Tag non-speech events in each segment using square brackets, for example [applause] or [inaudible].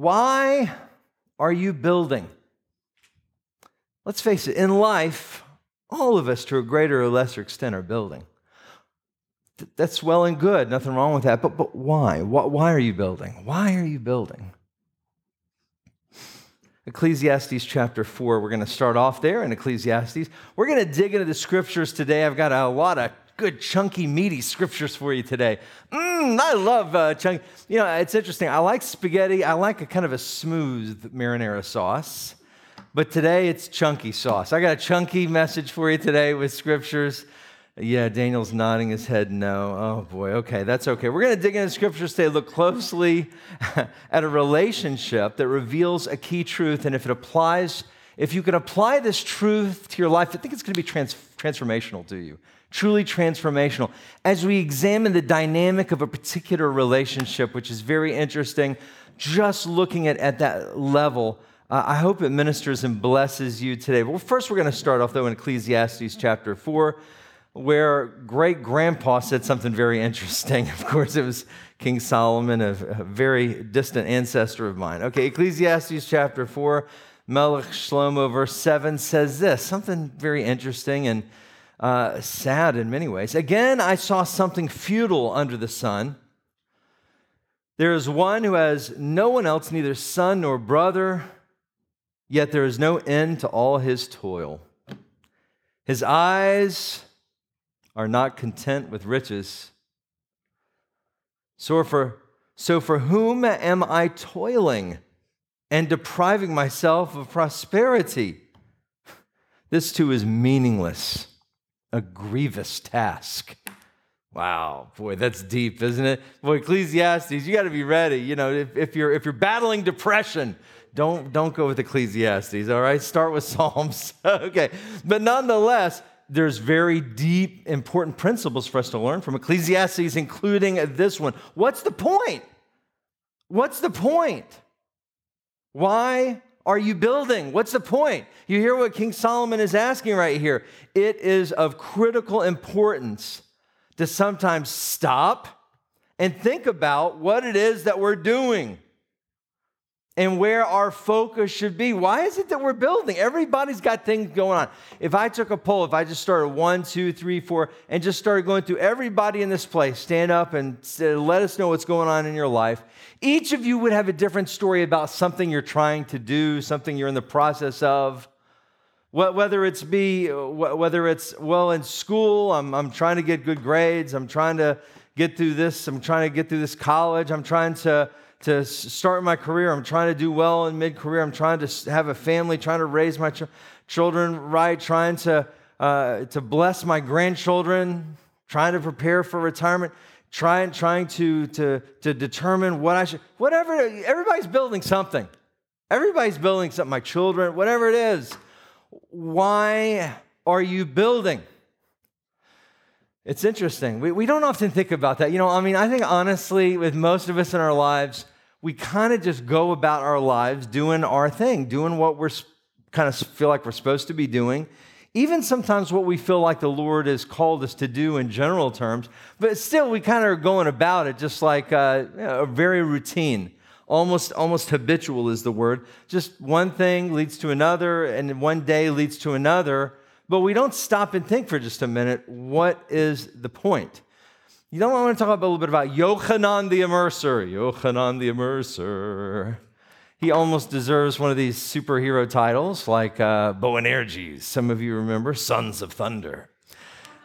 Why are you building? Let's face it, in life, all of us to a greater or lesser extent are building. That's well and good, nothing wrong with that. But, but why? Why are you building? Why are you building? Ecclesiastes chapter 4. We're going to start off there in Ecclesiastes. We're going to dig into the scriptures today. I've got a lot of good, chunky, meaty scriptures for you today. Mmm, I love uh, chunky. You know, it's interesting. I like spaghetti. I like a kind of a smooth marinara sauce. But today it's chunky sauce. I got a chunky message for you today with scriptures. Yeah, Daniel's nodding his head no. Oh boy, okay, that's okay. We're going to dig into scriptures today, look closely [laughs] at a relationship that reveals a key truth. And if it applies, if you can apply this truth to your life, I think it's going to be trans- transformational to you. Truly transformational. As we examine the dynamic of a particular relationship, which is very interesting, just looking at, at that level, uh, I hope it ministers and blesses you today. Well, first, we're going to start off, though, in Ecclesiastes chapter 4 where great grandpa said something very interesting. [laughs] Of course, it was King Solomon, a, a very distant ancestor of mine. Okay, Ecclesiastes chapter 4, Melech Shlomo, verse 7 says this something very interesting and uh, sad in many ways. Again, I saw something futile under the sun. There is one who has no one else, neither son nor brother, yet there is no end to all his toil. His eyes are not content with riches. So for, so for whom am I toiling and depriving myself of prosperity? This too is meaningless, a grievous task. Wow, boy, that's deep, isn't it? Boy, Ecclesiastes, you got to be ready. You know, if, if, you're if you're battling depression, don't don't go with Ecclesiastes. All right, start with [laughs] Psalms. okay, but nonetheless, there's very deep, important principles for us to learn from Ecclesiastes, including this one. What's the point? What's the point? Why are you building? What's the point? You hear what King Solomon is asking right here. It is of critical importance to sometimes stop and think about what it is that we're doing and where our focus should be. Why is it that we're building? Everybody's got things going on. If I took a poll, if I just started one, two, three, four, and just started going through everybody in this place, stand up and let us know what's going on in your life, each of you would have a different story about something you're trying to do, something you're in the process of. Whether it's be, whether it's, well, in school, I'm, I'm trying to get good grades, I'm trying to get through this, I'm trying to get through this college, I'm trying to to start my career. I'm trying to do well in mid career. I'm trying to have a family, trying to raise my ch- children right, trying to, uh, to bless my grandchildren, trying to prepare for retirement, trying, trying to, to, to determine what I should, whatever. Everybody's building something. Everybody's building something. My children, whatever it is. Why are you building? It's interesting. We, we don't often think about that. You know, I mean, I think honestly, with most of us in our lives, we kind of just go about our lives doing our thing, doing what we're kind of feel like we're supposed to be doing. Even sometimes what we feel like the Lord has called us to do in general terms, but still we kind of are going about it just like uh, a very routine, almost almost habitual is the word. Just one thing leads to another, and one day leads to another, but we don't stop and think for just a minute. What is the point? You know, I want to talk a little bit about Yochanan the Immerser. Yochanan the Immerser. He almost deserves one of these superhero titles like uh, Boanerges. Some of you remember Sons of Thunder.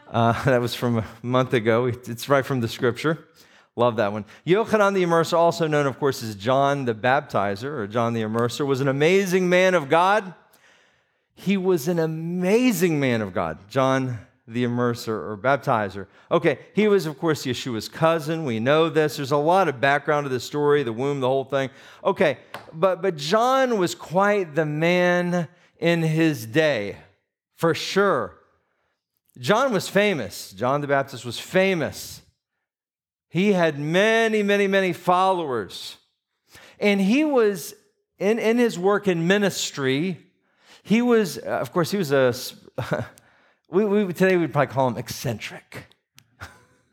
Uh, [laughs] that was from a month ago. It's right from the scripture. Love that one. Yochanan the Immerser, also known, of course, as John the Baptizer or John the Immerser, was an amazing man of God. He was an amazing man of God. John the immerser or baptizer. Okay, he was, of course, Yeshua's cousin. We know this. There's a lot of background to the story, the womb, the whole thing. Okay, but, but John was quite the man in his day, for sure. John was famous. John the Baptist was famous. He had many, many, many followers. And he was, in, in his work in ministry, he was, of course, he was a. [laughs] We, we, today we'd probably call him eccentric.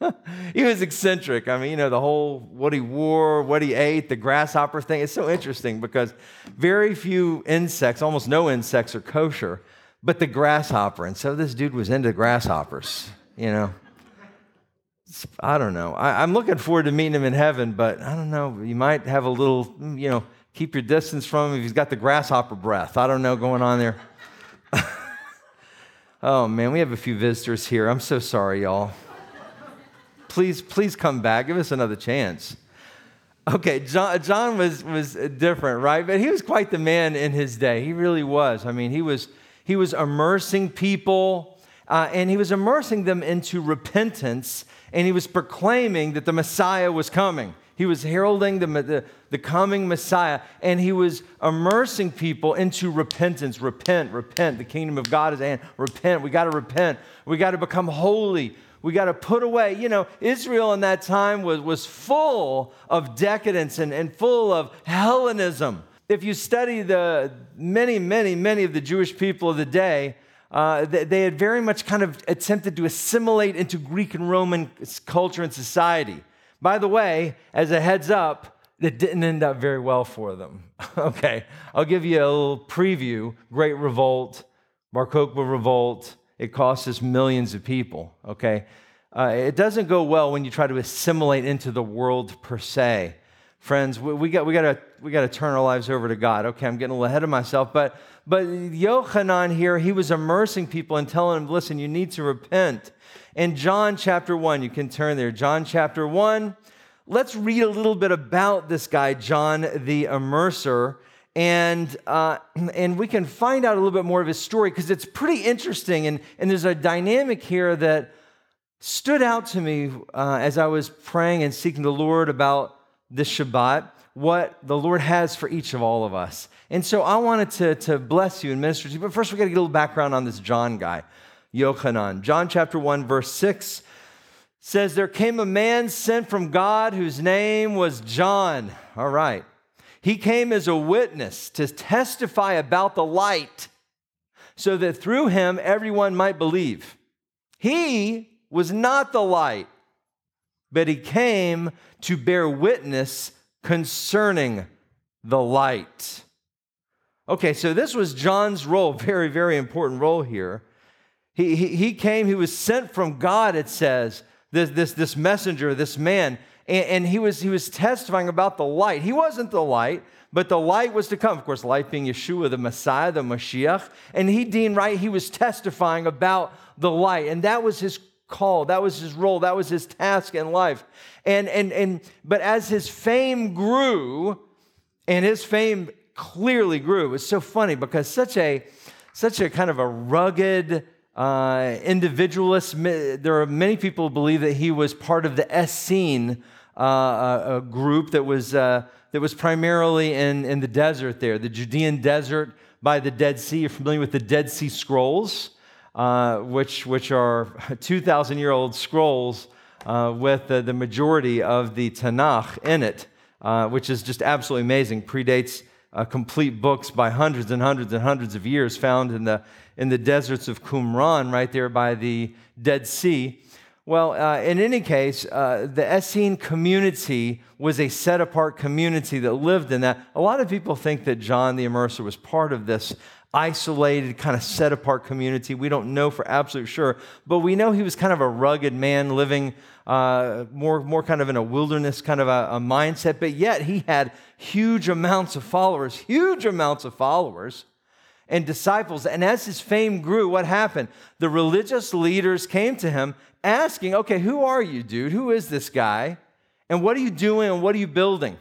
[laughs] he was eccentric. I mean, you know, the whole what he wore, what he ate, the grasshopper thing. It's so interesting because very few insects, almost no insects, are kosher, but the grasshopper. And so this dude was into grasshoppers, you know. I don't know. I, am looking forward to meeting him in heaven, but I don't know. You might have a little, you know, keep your distance from him if he's got the grasshopper breath. I don't know going on there. [laughs] Oh man, we have a few visitors here. I'm so sorry, y'all. please, please come back. Give us another chance. Okay, John, John was, was different, right? But he was quite the man in his day. He really was. I mean, he was, he was immersing people, uh, and he was immersing them into repentance, and he was proclaiming that the Messiah was coming. He was heralding the, the, the, coming Messiah, and he was immersing people into repentance. Repent, repent. The kingdom of God is at hand. Repent. We got to repent. We got to become holy. We got to put away. You know, Israel in that time was, was full of decadence and, and full of Hellenism. If you study the many, many, many of the Jewish people of the day, uh, they, they had very much kind of attempted to assimilate into Greek and Roman culture and society. By the way, as a heads up, it didn't end up very well for them. [laughs] okay, I'll give you a little preview. Great Revolt, Bar Kokhba Revolt. It cost us millions of people. Okay, uh, it doesn't go well when you try to assimilate into the world per se. Friends, we, we got we got to we got to turn our lives over to God. Okay, I'm getting a little ahead of myself, but but Yochanan here, he was immersing people and telling them, listen, you need to repent. In John chapter 1, you can turn there. John chapter 1. Let's read a little bit about this guy, John the Immerser, and, uh, [clears throat] and we can find out a little bit more of his story because it's pretty interesting. And, and there's a dynamic here that stood out to me uh, as I was praying and seeking the Lord about this Shabbat, what the Lord has for each of all of us. And so I wanted to, to bless you and minister to you. But first, we got to get a little background on this John guy. Yochanan. John chapter 1, verse 6 says, There came a man sent from God whose name was John. All right. He came as a witness to testify about the light, so that through him everyone might believe. He was not the light, but he came to bear witness concerning the light. Okay, so this was John's role, [laughs] very, very important role here. He, he, he came, he was sent from God, it says, this, this, this messenger, this man, and, and he, was, he was testifying about the light. He wasn't the light, but the light was to come. Of course, light being Yeshua, the Messiah, the Mashiach. And he deemed right, he was testifying about the light. And that was his call, that was his role, that was his task in life. And, and, and, but as his fame grew, and his fame clearly grew, it was so funny because such a, such a kind of a rugged, uh, individualists. There are many people who believe that he was part of the Essene uh, a group that was, uh, that was primarily in, in the desert there, the Judean desert by the Dead Sea. You're familiar with the Dead Sea Scrolls, uh, which, which are [laughs] 2,000 year old scrolls uh, with the, majority of the Tanakh in it, uh, which is just absolutely amazing. Predates uh, complete books by hundreds and hundreds and hundreds of years found in the, in the deserts of Qumran, right there by the Dead Sea. Well, uh, in any case, uh, the Essene community was a set apart community that lived in that. A lot of people think that John the Immerser was part of this. isolated, kind of set apart community. We don't know for absolute sure, but we know he was kind of a rugged man living uh, more, more kind of in a wilderness kind of a, a mindset, but yet he had huge amounts of followers, huge amounts of followers and disciples. And as his fame grew, what happened? The religious leaders came to him asking, Okay, who are you, dude? Who is this guy? And what are you doing and what are you building?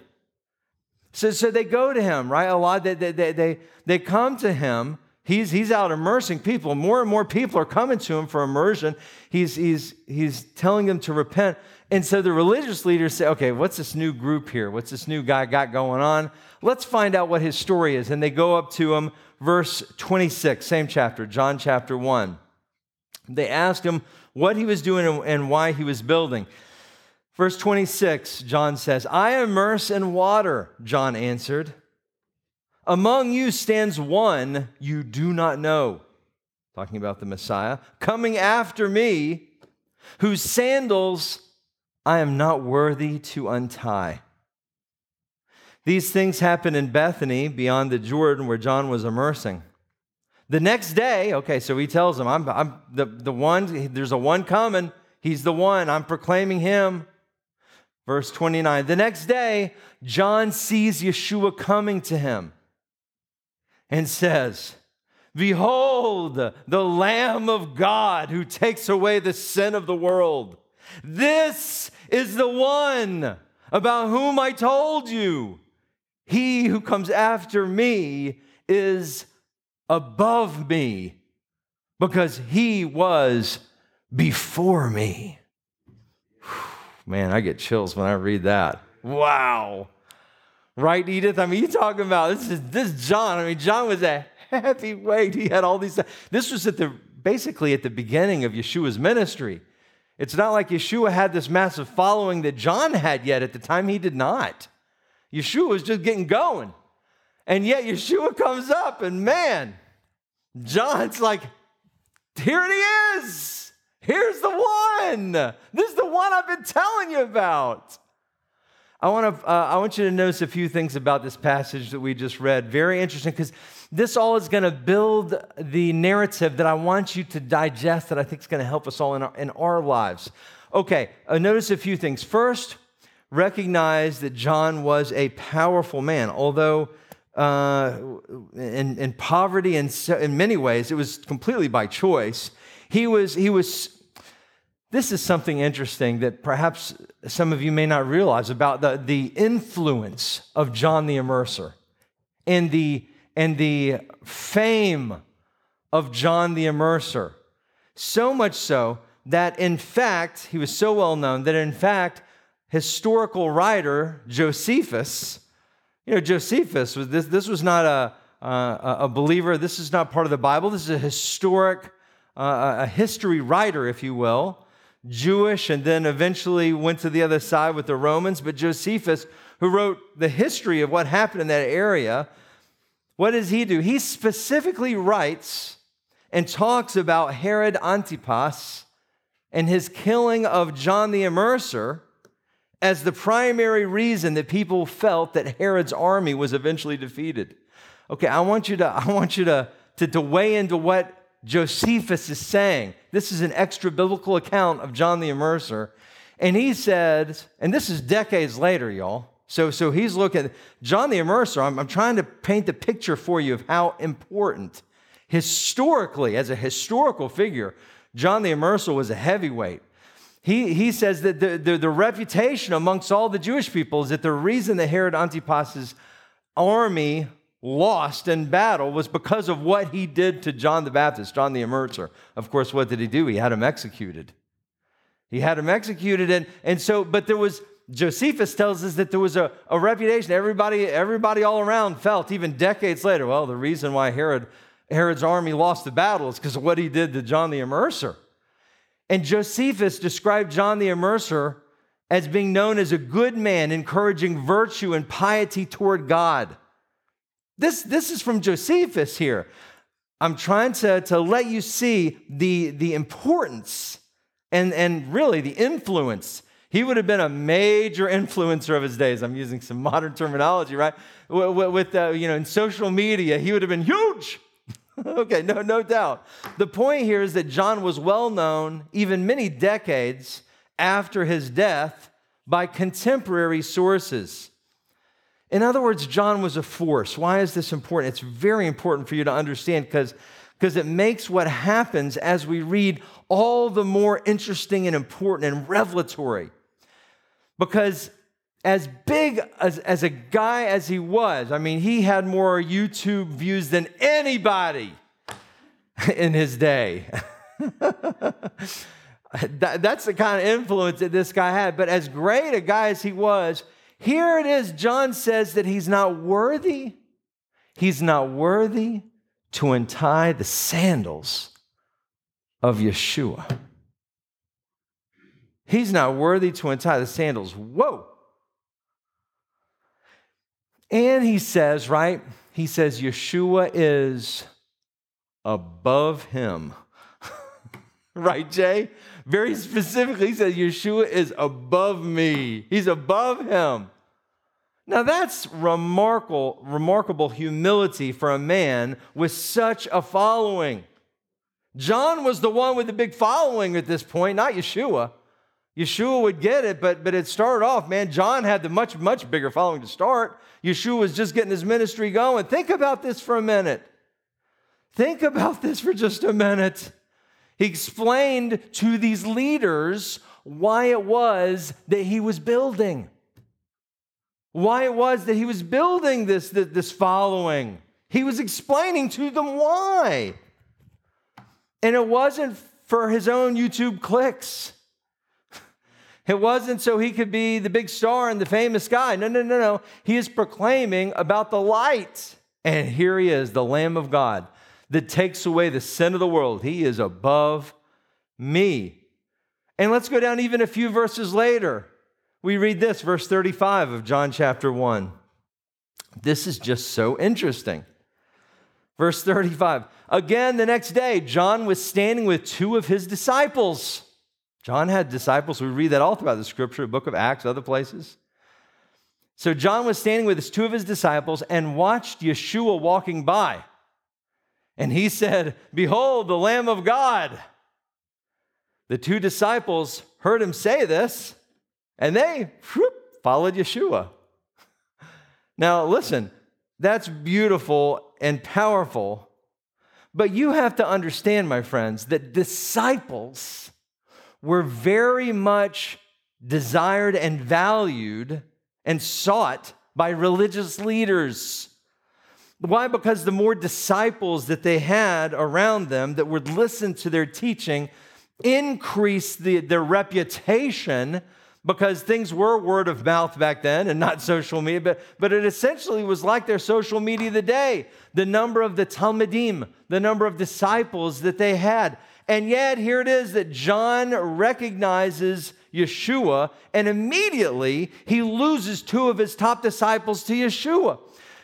So, so they go to him, right? A lot, they, they, they, they come to him. He's, he's out immersing people. More and more people are coming to him for immersion. He's, he's, he's telling them to repent. And so the religious leaders say, okay, what's this new group here? What's this new guy got going on? Let's find out what his story is. And they go up to him, verse 26, same chapter, John chapter 1. They asked him what he was doing and why he was building. Verse 26, John says, I immerse in water, John answered. Among you stands one you do not know, talking about the Messiah, coming after me, whose sandals I am not worthy to untie. These things happened in Bethany beyond the Jordan where John was immersing. The next day, okay, so he tells them, I'm, I'm the, the one, there's a one coming. He's the one. I'm proclaiming him. Verse 29 The next day, John sees Yeshua coming to him and says, Behold, the Lamb of God who takes away the sin of the world. This is the one about whom I told you. He who comes after me is above me because he was before me. Man, I get chills when I read that. Wow. Right, Edith? I mean, you talking about this is this John. I mean, John was a heavyweight. He had all these. This was at the basically at the beginning of Yeshua's ministry. It's not like Yeshua had this massive following that John had yet. At the time, he did not. Yeshua was just getting going. And yet Yeshua comes up, and man, John's like, here it is. Here's the one. This is the one I've been telling you about. I want, to, uh, I want you to notice a few things about this passage that we just read. Very interesting because this all is going to build the narrative that I want you to digest that I think is going to help us all in our, in our lives. Okay, uh, notice a few things. First, recognize that John was a powerful man, although uh, in, in poverty and in many ways it was completely by choice. He was, he was, this is something interesting that perhaps some of you may not realize about the, the influence of John the Immerser and the, and the fame of John the Immerser. So much so that, in fact, he was so well known that, in fact, historical writer Josephus, you know, Josephus was this, this was not a, a, a believer. This is not part of the Bible. This is a historic, uh, a history writer, if you will, Jewish, and then eventually went to the other side with the Romans. But Josephus, who wrote the history of what happened in that area, what does he do? He specifically writes and talks about Herod Antipas and his killing of John the Immerser as the primary reason that people felt that Herod's army was eventually defeated. Okay, I want you to, I want you to, to, to weigh into what Josephus is saying. This is an extra biblical account of John the Immerser. And he said, and this is decades later, y'all. So, so he's looking, John the Immerser, I'm, I'm trying to paint the picture for you of how important, historically, as a historical figure, John the Immerser was a heavyweight. He, he says that the, the, the, reputation amongst all the Jewish people is that the reason that Herod Antipas's army lost in battle was because of what he did to John the Baptist, John the Immerser. Of course, what did he do? He had him executed. He had him executed, and, and so, but there was, Josephus tells us that there was a, a reputation. Everybody, everybody all around felt, even decades later, well, the reason why Herod, Herod's army lost the battle is because of what he did to John the Immerser. And Josephus described John the Immerser as being known as a good man, encouraging virtue and piety toward God. This, this is from Josephus here. I'm trying to, to let you see the, the importance and, and really the influence. He would have been a major influencer of his days. I'm using some modern terminology, right? With, uh, you know, in social media, he would have been huge. [laughs] okay, no, no doubt. The point here is that John was well known, even many decades after his death, by contemporary sources. In other words, John was a force. Why is this important? It's very important for you to understand because because it makes what happens as we read all the more interesting and important and revelatory. Because as big as, as a guy as he was, I mean, he had more YouTube views than anybody [laughs] in his day. [laughs] that, that's the kind of influence that this guy had. But as great a guy as he was, here it is. John says that he's not worthy. He's not worthy to untie the sandals of Yeshua. He's not worthy to untie the sandals. Whoa. And he says, right? He says, Yeshua is above him. [laughs] right, Jay? Very specifically, he says, Yeshua is above me. He's above him. Now that's remarkable, remarkable humility for a man with such a following. John was the one with the big following at this point, not Yeshua. Yeshua would get it, but, but it started off, man. John had the much, much bigger following to start. Yeshua was just getting his ministry going. Think about this for a minute. Think about this for just a minute. He explained to these leaders why it was that he was building, why it was that he was building this, this following. He was explaining to them why. And it wasn't for his own YouTube clicks. It wasn't so he could be the big star and the famous guy. No, no, no, no. He is proclaiming about the light. And here he is, the Lamb of God that takes away the sin of the world. He is above me. And let's go down even a few verses later. We read this, verse 35 of John chapter 1. This is just so interesting. Verse 35 Again, the next day, John was standing with two of his disciples. John had disciples. We read that all throughout the scripture, book of Acts, other places. So John was standing with his two of his disciples and watched Yeshua walking by. And he said, Behold, the Lamb of God. The two disciples heard him say this, and they whoop, followed Yeshua. Now, listen, that's beautiful and powerful but you have to understand, my friends, that disciples were very much desired and valued and sought by religious leaders. Why? Because the more disciples that they had around them that would listen to their teaching increased the, their reputation because things were word of mouth back then and not [laughs] social media, but, but it essentially was like their social media of the day. The number of the Talmidim, the number of disciples that they had. And yet, here it is that John recognizes Yeshua, and immediately he loses two of his top disciples to Yeshua.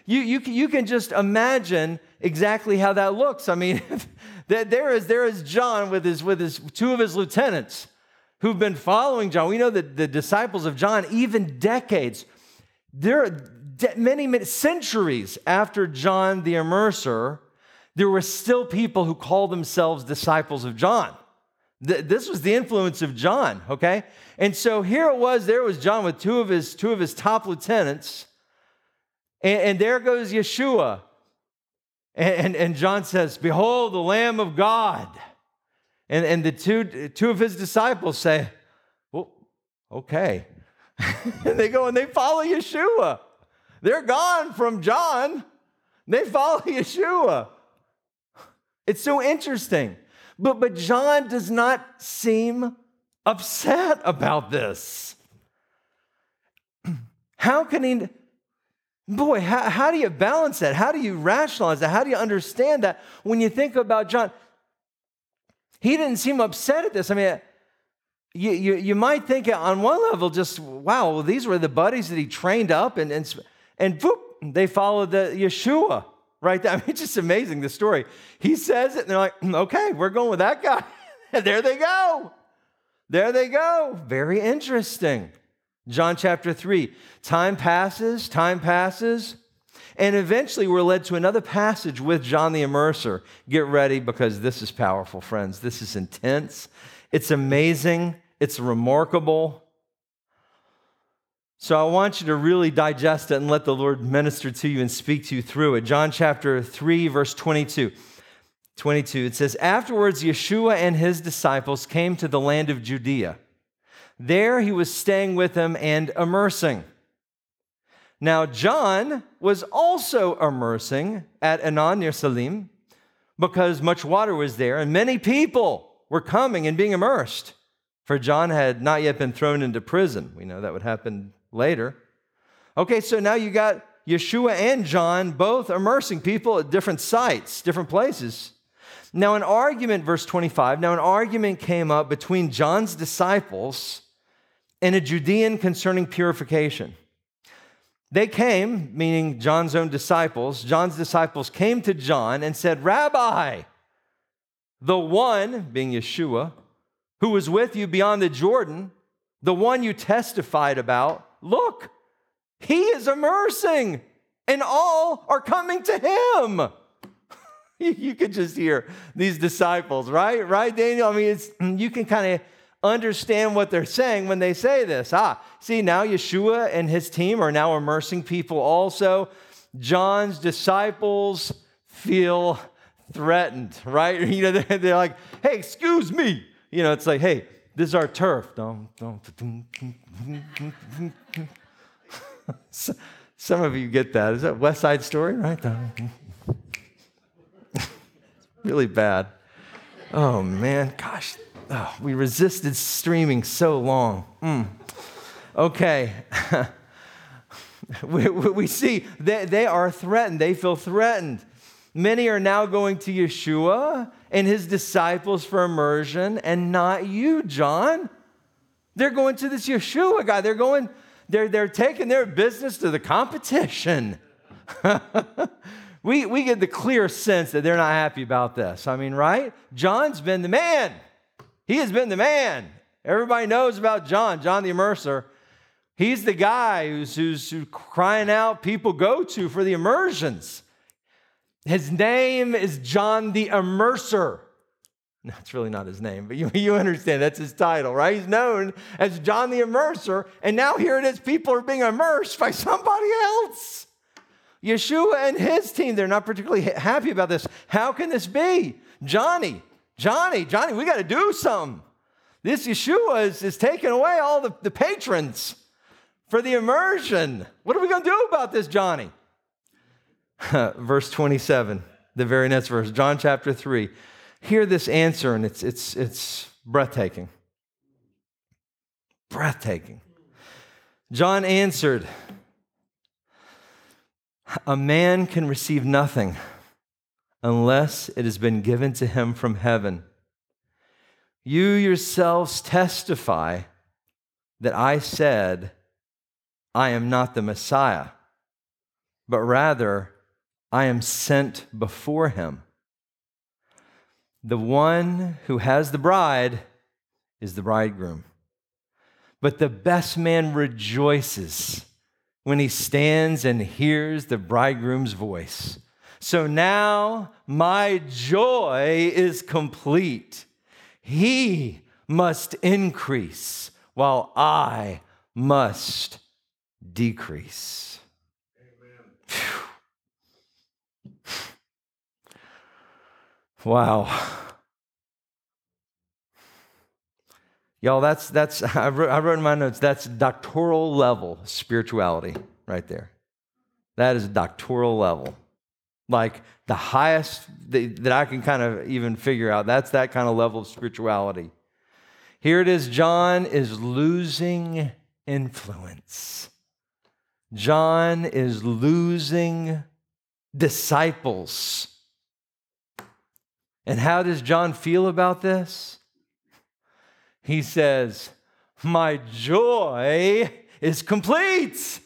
You, you, you can just imagine exactly how that looks. I mean, [laughs] there is, there is John with, his, with his, two of his lieutenants who've been following John. We know that the disciples of John, even decades, there many, many centuries after John the Immerser, there were still people who called themselves disciples of John. This was the influence of John, okay? And so here it was, there was John with two of his, two of his top lieutenants, and, and there goes Yeshua. And, and, and John says, Behold, the Lamb of God. And, and the two, two of his disciples say, Well, okay. and [laughs] they go and they follow Yeshua. They're gone from John. They follow [laughs] Yeshua. It's so interesting. But, but John does not seem upset about this. [clears throat] How can he? Boy, how, how do you balance that? How do you rationalize that? How do you understand that when you think about John? He didn't seem upset at this. I mean, you, you, you might think on one level, just wow, well, these were the buddies that he trained up, and, and, and boop, they followed the Yeshua right there. [laughs] I mean, it's just amazing the story. He says it, and they're like, mm, okay, we're going with that guy. and [laughs] there they go. There they go. Very interesting. John chapter 3. Time passes, time passes. And eventually we're led to another passage with John the Immerser. Get ready because this is powerful, friends. This is intense. It's amazing. It's remarkable. So I want you to really digest it and let the Lord minister to you and speak to you through it. John chapter 3, verse 22. 22, it says, Afterwards, Yeshua and his disciples came to the land of Judea. There he was staying with them and immersing. Now, John was also immersing at Aenon near Salim because much water was there, and many people were coming and being immersed. For John had not yet been thrown into prison. We know that would happen later. Okay, so now you got Yeshua and John both immersing people at different sites, different places. Now, an argument, verse 25, now an argument came up between John's disciples and a Judean concerning purification. They came, meaning John's own disciples, John's disciples came to John and said, Rabbi, the one, being Yeshua, who was with you beyond the Jordan, the one you testified about, look, he is immersing, and all are coming to him. [laughs] you could just hear these disciples, right? Right, Daniel? I mean, it's, you can kind of understand what they're saying when they say this. Ah, see, now Yeshua and his team are now immersing people also. John's disciples feel threatened, right? [laughs] You know, they're, they're like, hey, excuse me. You know, it's like, hey, this is our turf. Some of you get that. Is that West Side Story, right? [laughs] really bad. Oh, man. Gosh, oh, we resisted streaming so long. Mm. Okay. [laughs] we, we, see they, they are threatened. They feel threatened. Many are now going to Yeshua and his disciples for immersion, and not you, John. They're going to this Yeshua guy. They're going, they're, they're taking their business to the competition. [laughs] we, we get the clear sense that they're not happy about this. I mean, right? John's been the man. He has been the man. Everybody knows about John, John the Immerser. He's the guy who's, who's, who's crying out people go to for the immersions. His name is John the Immerser. [laughs] That's really not his name, but you, you understand that's his title, right? He's known as John the Immerser, and now here it is people are being immersed by [laughs] somebody else. Yeshua and his team, they're not particularly happy about this. How can this be? Johnny, Johnny, Johnny, we got to do something. This Yeshua is, is taking away all the, the patrons for the immersion. What are we going to do about this, Johnny? [laughs] verse 27, the very next verse, John chapter 3. Hear this answer, and it's, it's, it's breathtaking. Breathtaking. John answered, A man can receive nothing unless it has been given to him from heaven. You yourselves testify that I said, I am not the Messiah, but rather I am sent before him. The one who has the bride is the bridegroom. But the best man rejoices when he stands and hears the bridegroom's voice. So now my joy is complete. He must increase while I must decrease. Wow. Y'all, that's, that's [laughs] I, wrote, I wrote in my notes, that's doctoral level spirituality right there. That is doctoral level like the highest that, that I can kind of even figure out. That's that kind of level of spirituality. Here it is John is losing influence. John is losing disciples. And how does John feel about this? He says, My joy is complete.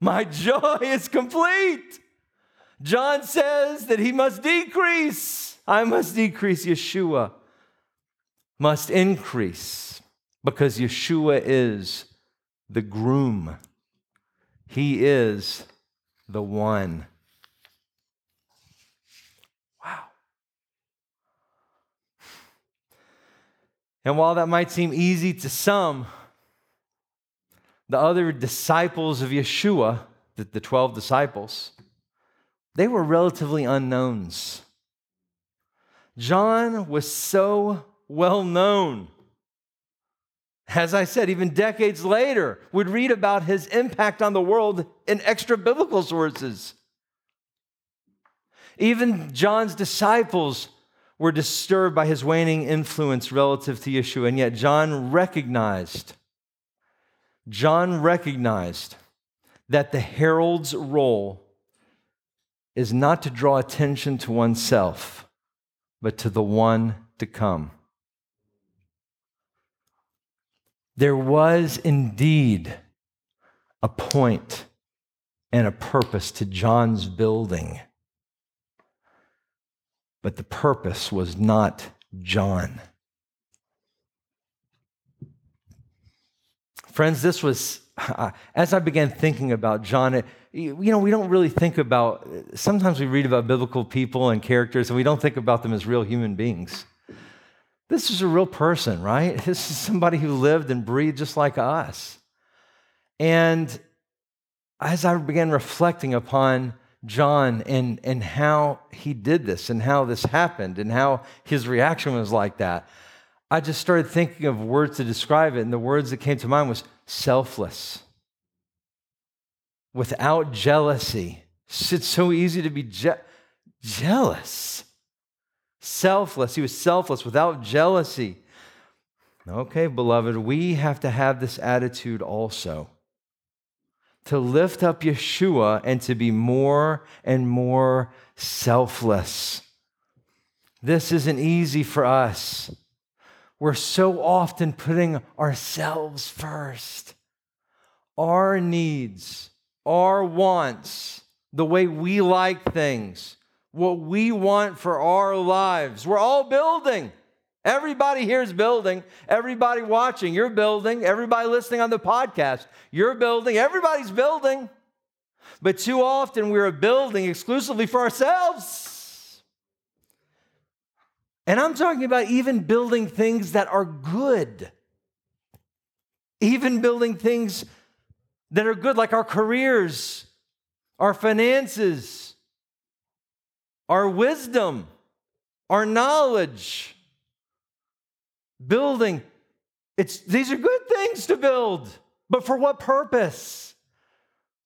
My joy is complete. John says that he must decrease. I must decrease. Yeshua must increase because Yeshua is the groom. He is the one. And while that might seem easy to some, the other disciples of Yeshua, the, the 12 disciples, they were relatively unknowns. John was so well known. As I said, even decades later, we'd read about his impact on the world in extra biblical sources. Even John's disciples were disturbed by his waning influence relative to Yeshua, and yet John recognized, John recognized that the herald's role is not to draw attention to oneself, but to the one to come. There was indeed a point and a purpose to John's building, but the purpose was not John. Friends, this was, as I began thinking about John, you know, we don't really think about, sometimes we read about biblical people and characters and we don't think about them as real human beings. This is a real person, right? [laughs] This is somebody who lived and breathed just like us. And as I began reflecting upon John and, and how he did this and how this happened and how his reaction was like that, I just started thinking of words to describe it. And the words that came to mind was selfless, without jealousy. It's so easy to be je- jealous selfless. He was selfless without jealousy. Okay, beloved, we have to have this attitude also to lift up Yeshua and to be more and more selfless. This isn't easy for us. We're so often putting ourselves first, our needs, our wants, the way we like things what we want for our lives. We're all building. Everybody here is building. Everybody watching, you're building. Everybody listening on the podcast, you're building. Everybody's building. But too often we're building exclusively for ourselves. And I'm talking about even building things that are good, even building things that are good, like our careers, our finances our wisdom, our knowledge, building. It's, these are good things to build, but for what purpose?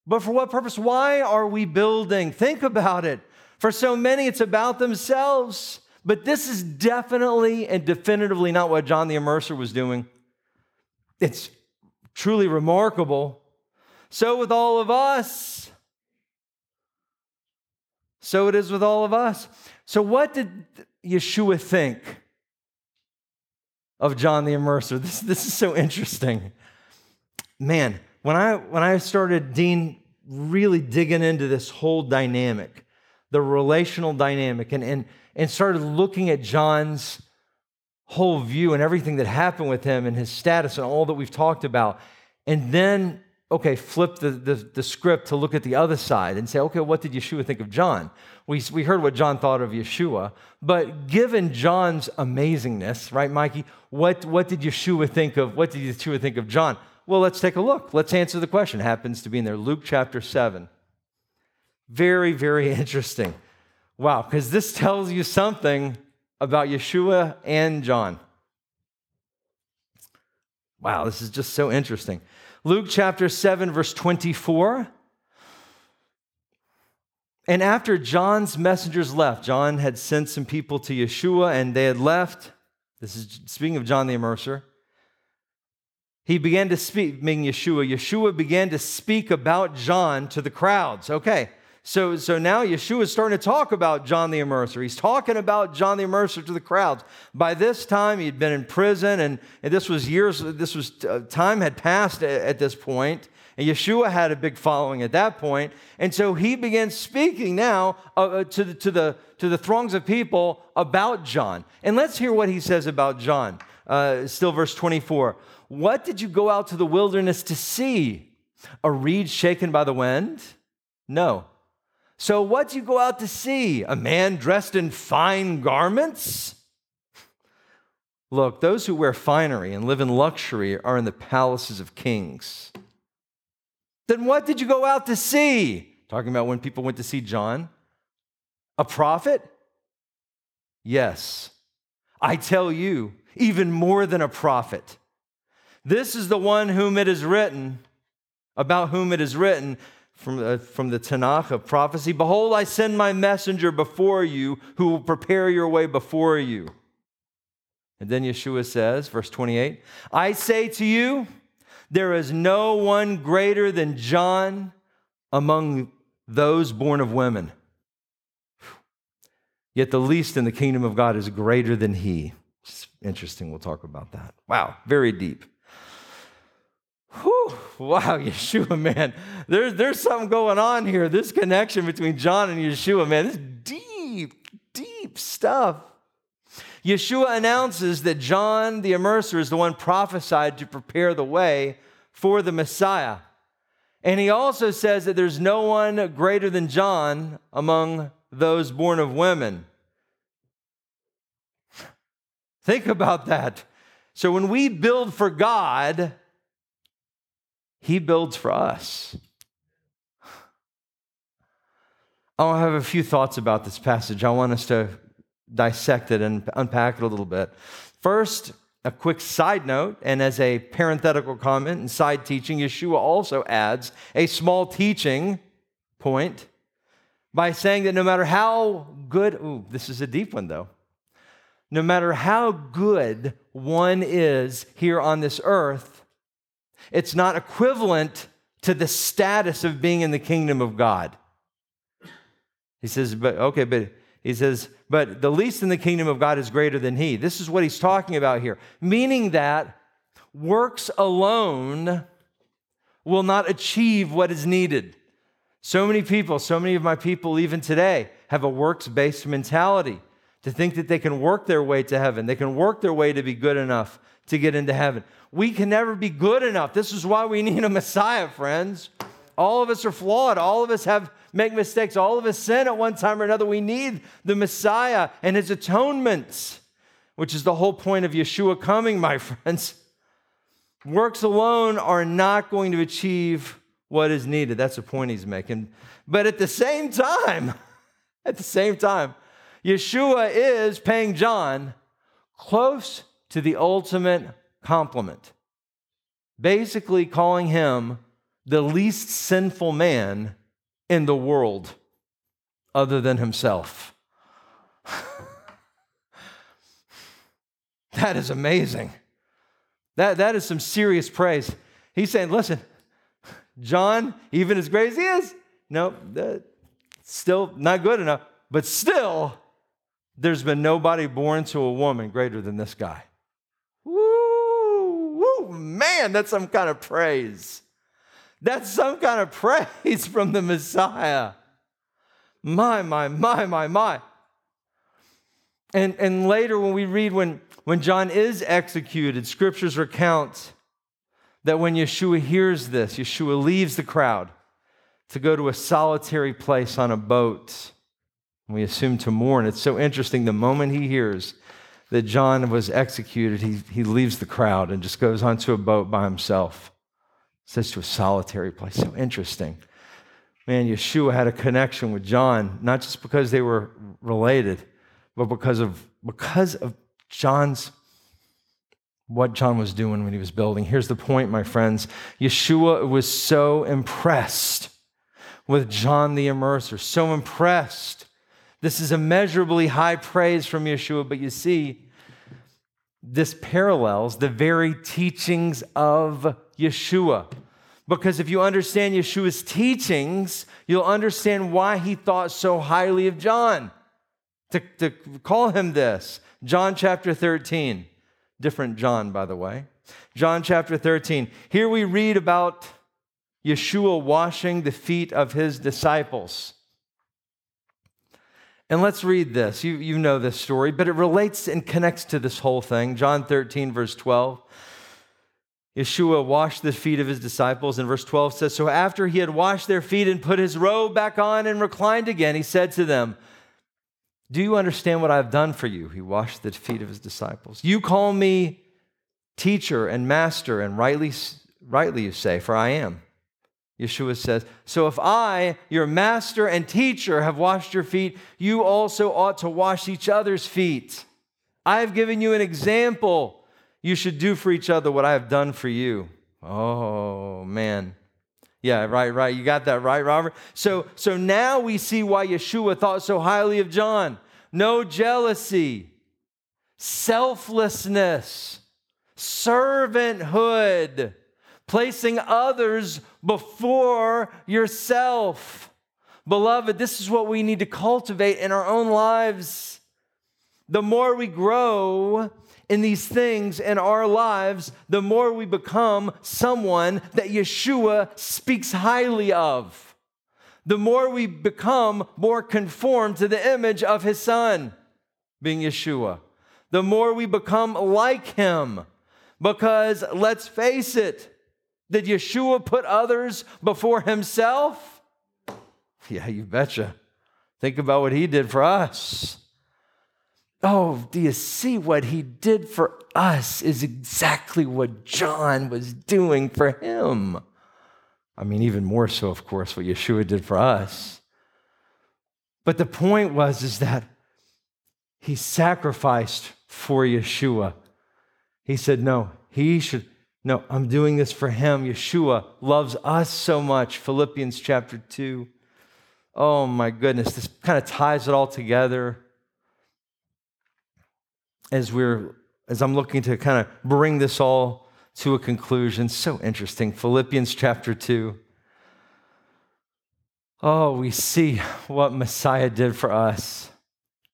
But for what purpose? Why are we building? Think about it. For so many, it's about themselves. But this is definitely and definitively not what John the Immerser was doing. It's truly remarkable. So, with all of us, so it is with all of us. So, what did Yeshua think of John the Immerser? [laughs] This, this is so interesting. Man, when I, when I started, Dean, really digging into this whole dynamic, the relational dynamic, and, and, and started looking at John's whole view and everything that happened with him and his status and all that we've talked about, and then okay, flip the, the, the, script to look at the other side and say, okay, what did Yeshua think of John? We, we heard what John thought of Yeshua, but given John's amazingness, right, Mikey, what, what did Yeshua think of, what did Yeshua think of John? Well, let's take a look. Let's answer the question. It happens to be in there, Luke chapter 7. Very, very [laughs] interesting. Wow, because this tells you something about Yeshua and John. Wow, this is just so interesting. Luke chapter 7, verse 24. And after John's messengers left, John had sent some people to Yeshua and they had left. This is speaking of John the Immerser. He began to speak, meaning Yeshua. Yeshua began to speak about John to the crowds. Okay, so, so now Yeshua is starting to talk about John the Immerser. He's talking about John the Immerser to the crowds. By this time, he'd been in prison, and, and this was years, this was uh, time had passed at, at this point, and Yeshua had a big following at that point. And so he began speaking now uh, uh to, the, to, the, to the throngs of people about John. And let's hear what he says about John. Uh, still, verse 24. What did you go out to the wilderness to see? A reed shaken by the wind? No. So, what do you go out to see? A man dressed in fine garments? Look, those who wear finery and live in luxury are in the palaces of kings. Then what did you go out to see? Talking about when people went to see John. A prophet? Yes. I tell you, even more than a prophet. This is the one whom it is written, about whom it is written from the, from the Tanakh of prophecy Behold, I send my messenger before you who will prepare your way before you. And then Yeshua says, verse 28, I say to you, there is no one greater than John among those born of women. Yet the least in the kingdom of God is greater than he. It's interesting. We'll talk about that. Wow, very deep. Whew, wow, [laughs] Yeshua, man. There's, there's something going on here. This connection between John and Yeshua, man, this deep, deep stuff. Yeshua announces that John the Immerser is the one prophesied to prepare the way for the Messiah. And he also says that there's no one greater than John among those born of women. Think about that. So when we build for God, He builds for us. I have a few thoughts about this passage. I want us to dissect it and unpack it a little bit. First, a quick side note, and as a parenthetical comment and side teaching, Yeshua also adds a small teaching point by saying that no matter how good, ooh, this is a deep one though, no matter how good one is here on this earth, it's not equivalent to the status of being in the kingdom of God. He says, but okay, but he says, but the least in the kingdom of God is greater than he. This is what he's talking about here, meaning that works alone will not achieve what is needed. So many people, so many of my people, even today, have a works based mentality to think that they can work their way to heaven. They can work their way to be good enough to get into heaven. We can never be good enough. This is why we [laughs] need a Messiah, friends. All of us are flawed. All of us have make mistakes. All of us sin at one time or another. We need the Messiah and his atonements, which is the whole point of Yeshua coming, my [laughs] friends. Works alone are not going to achieve what is needed. That's the point he's making. But at the same time, [laughs] at the same time, Yeshua is paying John close to the ultimate compliment, basically calling him the least sinful man in the world other than himself. [laughs] that is amazing. That, that is some serious praise. He's saying, listen, John, even as great as he is, no, nope, still not good enough, but still, there's been nobody born to a woman greater than this guy. Man, that's some kind of praise. That's some kind of [laughs] praise from the Messiah. My, my, my, my, my. And, and later, when we read when, when John is executed, scriptures recount that when Yeshua hears this, Yeshua leaves the crowd to go to a solitary place on a boat. We assume to mourn. It's so interesting. The moment he hears that John was executed, he, he leaves the crowd and just goes onto a boat by himself says to a solitary place. So interesting. Man, Yeshua had a connection with John, not just because they were related, but because of because of John's what John was doing when he was building. Here's the point, my friends. Yeshua was so impressed with John the Immerser, so impressed. This is immeasurably high praise from Yeshua, but you see, this parallels the very teachings of Yeshua. Because if you understand Yeshua's teachings, you'll understand why he thought so highly of John. To, to call him this, John chapter 13, different John, by the way. John chapter 13. Here we read about Yeshua washing the feet of his disciples. And let's read this. You, you know this story, but it relates and connects to this whole thing. John 13, verse 12. Yeshua washed the feet of his disciples, and verse 12 says So after he had washed their feet and put his robe back on and reclined again, he said to them, Do you understand what I've done for you? He washed the feet of his disciples. You call me teacher and master, and rightly, rightly you say, for I am. Yeshua says, So if I, your master and teacher, have washed your feet, you also ought to wash each other's feet. I have given you an example you should do for each other what I have done for you. Oh, man. Yeah, right, right. You got that right, Robert? So, so now we see why Yeshua thought so highly of John. No jealousy, selflessness, servanthood, placing others before yourself. Beloved, this is what we need to cultivate in our own lives. The more we grow in these things in our lives, the more we become someone that Yeshua speaks highly of. The more we become more conformed to the image of his son, being Yeshua. The more we become like him. Because let's face it, did Yeshua put others before himself? Yeah, you betcha. Think about what he did for us. Oh, do you see what he did for us is exactly what John was doing for him? I mean, even more so, of course, what Yeshua did for us. But the point was is that he sacrificed for Yeshua. He said, No, he should, no, I'm doing this for him. Yeshua loves us so much. Philippians chapter 2. Oh my goodness, this kind of ties it all together as we're as I'm looking to kind of bring this all to a conclusion. So interesting. Philippians chapter 2. Oh, we see what Messiah did for us.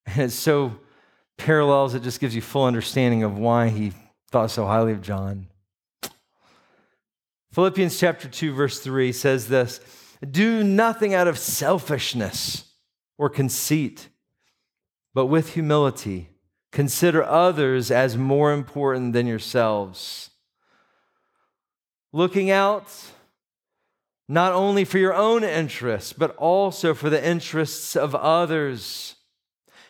And it's so parallels, it just gives you full understanding of why he thought so highly of John. Philippians chapter 2, verse 3 says this Do nothing out of selfishness or conceit, but with humility Consider others as more important than yourselves. Looking out not only for your own interests, but also for the interests of others.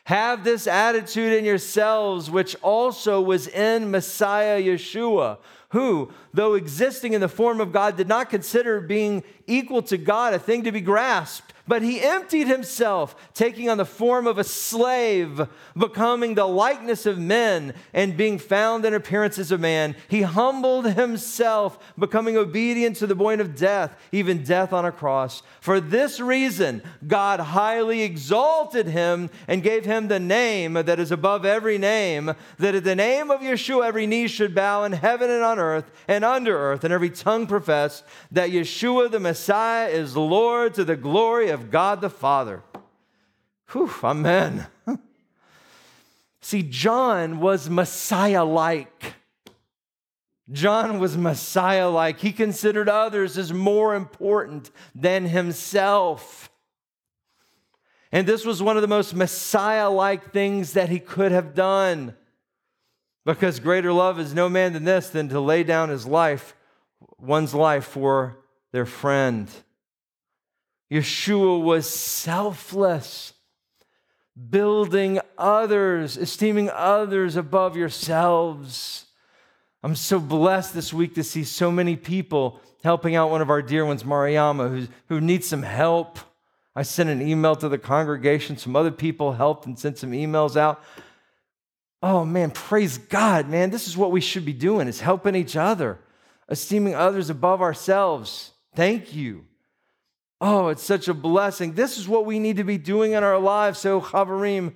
Have this attitude in yourselves, which also was in Messiah Yeshua, who, though existing in the form of God, did not consider being equal to God a thing to be grasped but he emptied himself, taking on the form of a slave, becoming the likeness of men, and being found in appearance as a man. He humbled himself, becoming obedient to the point of death, even death on a cross. For this reason, God highly exalted him and gave him the name that is above every name, that at the name of Yeshua every knee should bow in heaven and on earth and under earth, and every tongue profess that Yeshua the Messiah is Lord to the glory of God the Father. Whew, amen. [laughs] See, John was Messiah like. John was Messiah like. He considered others as more important than himself. And this was one of the most Messiah like things that he could have done. Because greater love is no man than this, than to lay down his life, one's life for their friend. Yeshua was selfless, building others, esteeming others above yourselves. I'm so blessed this week to see so many people helping out one of our dear ones, Mariama, who, who needs some help. I sent an email to the congregation. Some other people helped and sent some emails out. Oh man, praise God, man. This is what we should be doing is helping each other, esteeming others above ourselves. Thank you. Oh, it's such a blessing. This is what we need to be doing in our lives. So, Chavarim,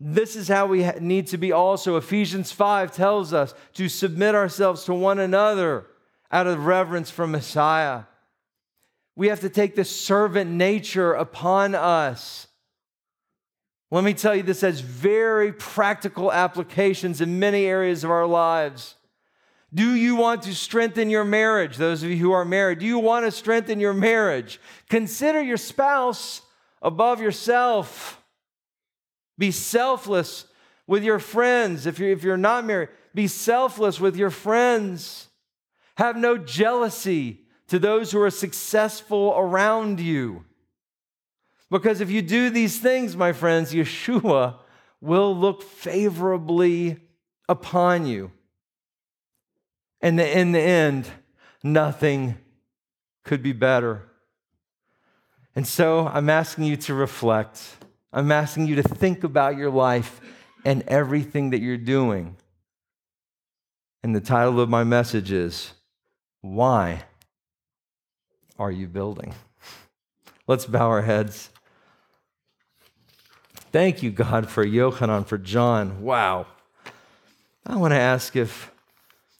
this is how we need to be also. Ephesians 5 tells us to submit ourselves to one another out of reverence for Messiah. We have to take the servant nature upon us. Let me tell you, this has very practical applications in many areas of our lives. Do you want to strengthen your marriage? Those of you who are married, do you want to strengthen your marriage? Consider your spouse above yourself. Be selfless with your friends. If you're, if you're not married, be selfless with your friends. Have no jealousy to those who are successful around you. Because if you do these things, my friends, Yeshua will look favorably upon you. And in the end, nothing could be better. And so I'm asking you to reflect. I'm asking you to think about your life and everything that you're doing. And the title of my message is Why Are You Building? [laughs] Let's bow our heads. Thank you, God, for Yochanan, for John. Wow. I want to ask if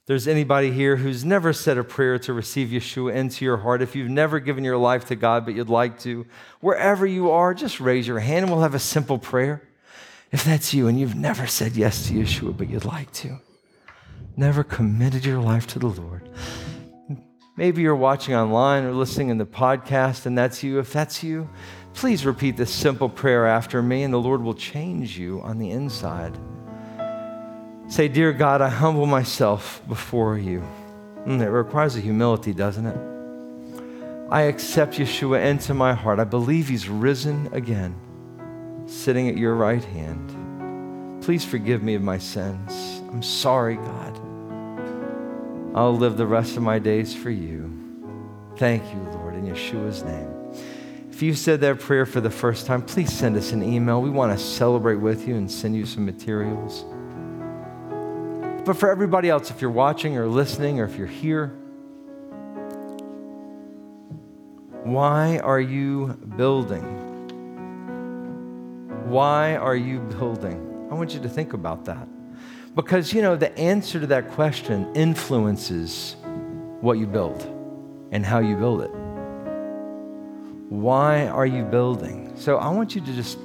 there's anybody here who's never said a prayer to receive Yeshua into your heart. If you've never given your life to God, but you'd like to, wherever you are, just raise your hand and we'll have a simple prayer. If that's you and you've never said yes to Yeshua, but you'd like to, never committed your life to the Lord. Maybe you're watching online or listening in the podcast, and that's you. If that's you, please repeat this simple prayer after me, and the Lord will change you on the inside. Say, Dear God, I humble myself before you. And mm, it requires a humility, doesn't it? I accept Yeshua into my heart. I believe he's risen again, sitting at your right hand. Please forgive me of my sins. I'm sorry, God. I'll live the rest of my days for you. Thank you, Lord, in Yeshua's name. If you said that prayer for the first time, please send us an email. We want to celebrate with you and send you some materials. But for everybody else, if you're watching or listening or if you're here, why are you building? Why are you building? I want you to think about that. Because, you know, the answer to that question influences what you build and how you build it. Why are you building? So I want you to just,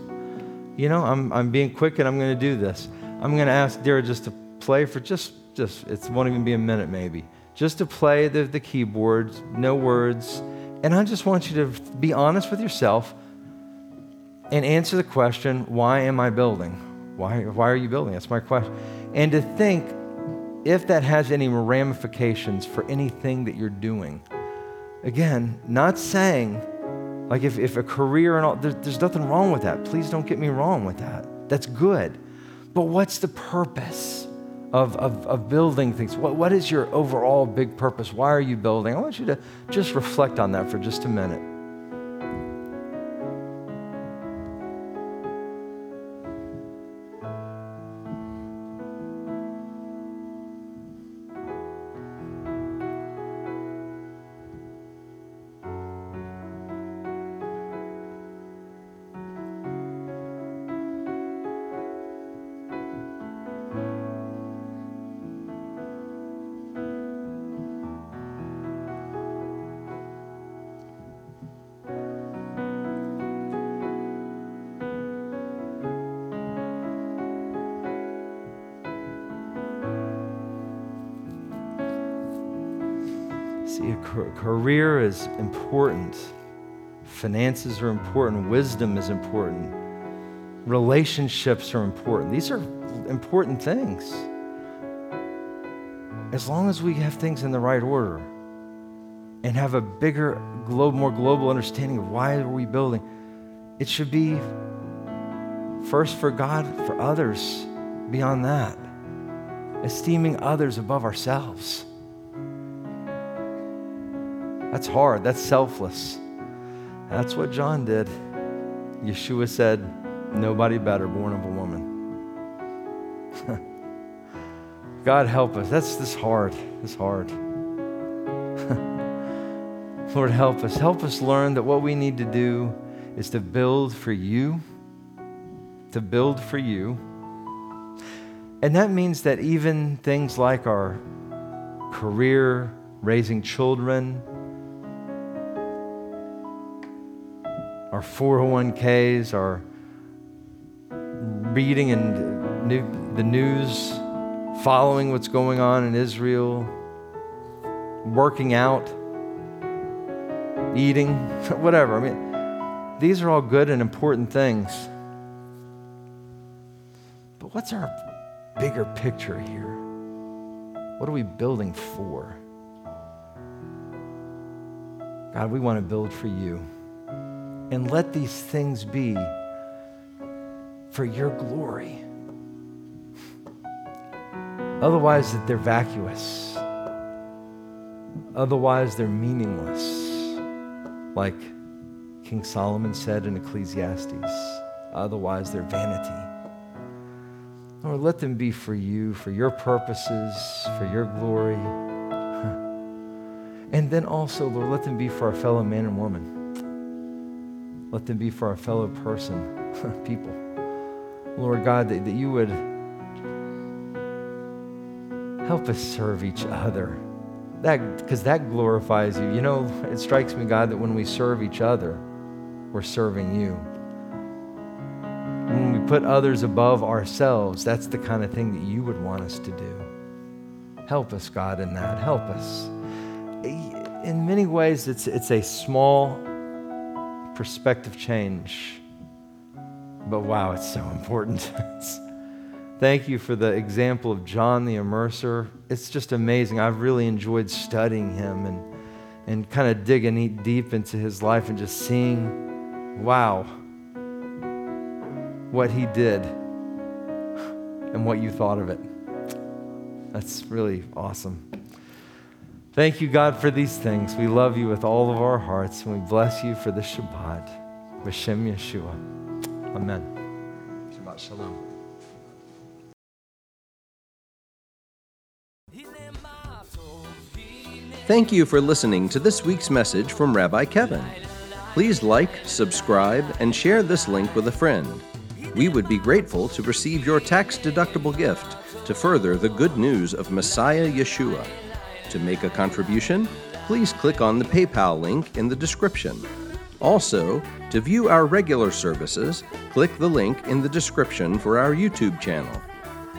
you know, I'm, I'm being quick and I'm going to do this. I'm going to ask Dara just to play for just, just it won't even be a minute maybe, just to play the, the keyboard, no words. And I just want you to be honest with yourself and answer the question, why am I building? Why, why are you building? That's my question. And to think if that has any ramifications for anything that you're doing. Again, not saying like if, if a career and all, there, there's nothing wrong with that. Please don't get me wrong with that. That's good. But what's the purpose? Of, of, of building things. What, what is your overall big purpose? Why are you building? I want you to just reflect on that for just a minute. Career is important. Finances are important. Wisdom is important. Relationships are important. These are important things. As long as we have things in the right order and have a bigger, more global understanding of why are we building, it should be first for God, for others, beyond that, esteeming others above ourselves. That's hard. That's selfless. That's what John did. Yeshua said, Nobody better born of a woman. [laughs] God help us. That's this hard. This hard. [laughs] Lord, help us. Help us learn that what we need to do is to build for you, to build for you. And that means that even things like our career, raising children, our 401ks, our reading in the news, following what's going on in Israel, working out, eating, [laughs] whatever. I mean, these are all good and important things. But what's our bigger picture here? What are we building for? God, we want to build for you. And let these things be for your glory. Otherwise, they're vacuous. Otherwise, they're meaningless. Like King Solomon said in Ecclesiastes. Otherwise, they're vanity. Lord, let them be for you, for your purposes, for your glory. [laughs] And then also, Lord, let them be for our fellow man and woman. Let them be for our fellow person, [laughs] people. Lord God, that, that you would help us serve each other. That because that glorifies you. You know, it strikes me, God, that when we serve each other, we're serving you. When we put others above ourselves, that's the kind of thing that you would want us to do. Help us, God, in that. Help us. In many ways, it's, it's a small perspective change. But wow, it's so important. [laughs] Thank you for the example of John the Immerser. It's just amazing. I've really enjoyed studying him and, and kind of digging deep into his life and just seeing, wow, what he did and what you thought of it. That's really awesome. Thank you, God, for these things. We love you with all of our hearts, and we bless you for the Shabbat. B'Shem Yeshua. Amen. Shabbat Shalom. Thank you for listening to this week's message from Rabbi Kevin. Please like, subscribe, and share this link with a friend. We would be grateful to receive your tax deductible gift to further the good news of Messiah Yeshua. To make a contribution, please click on the PayPal link in the description. Also, to view our regular services, click the link in the description for our YouTube channel.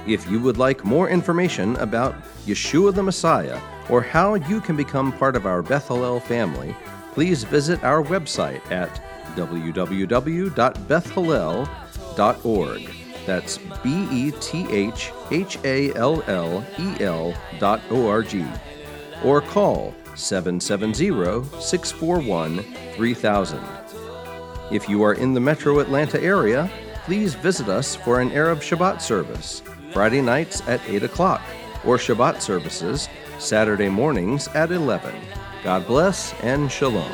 If you would like more information about Yeshua the Messiah or how you can become part of our Beth Hallel family, please visit our website at www.bethhallel.org. That's B E T H H A L L E L dot O R G. Or call 770 641 3000. If you are in the metro Atlanta area, please visit us for an Erev Shabbat service, Friday nights at 8 o'clock, or Shabbat services, Saturday mornings at 11. God bless and shalom.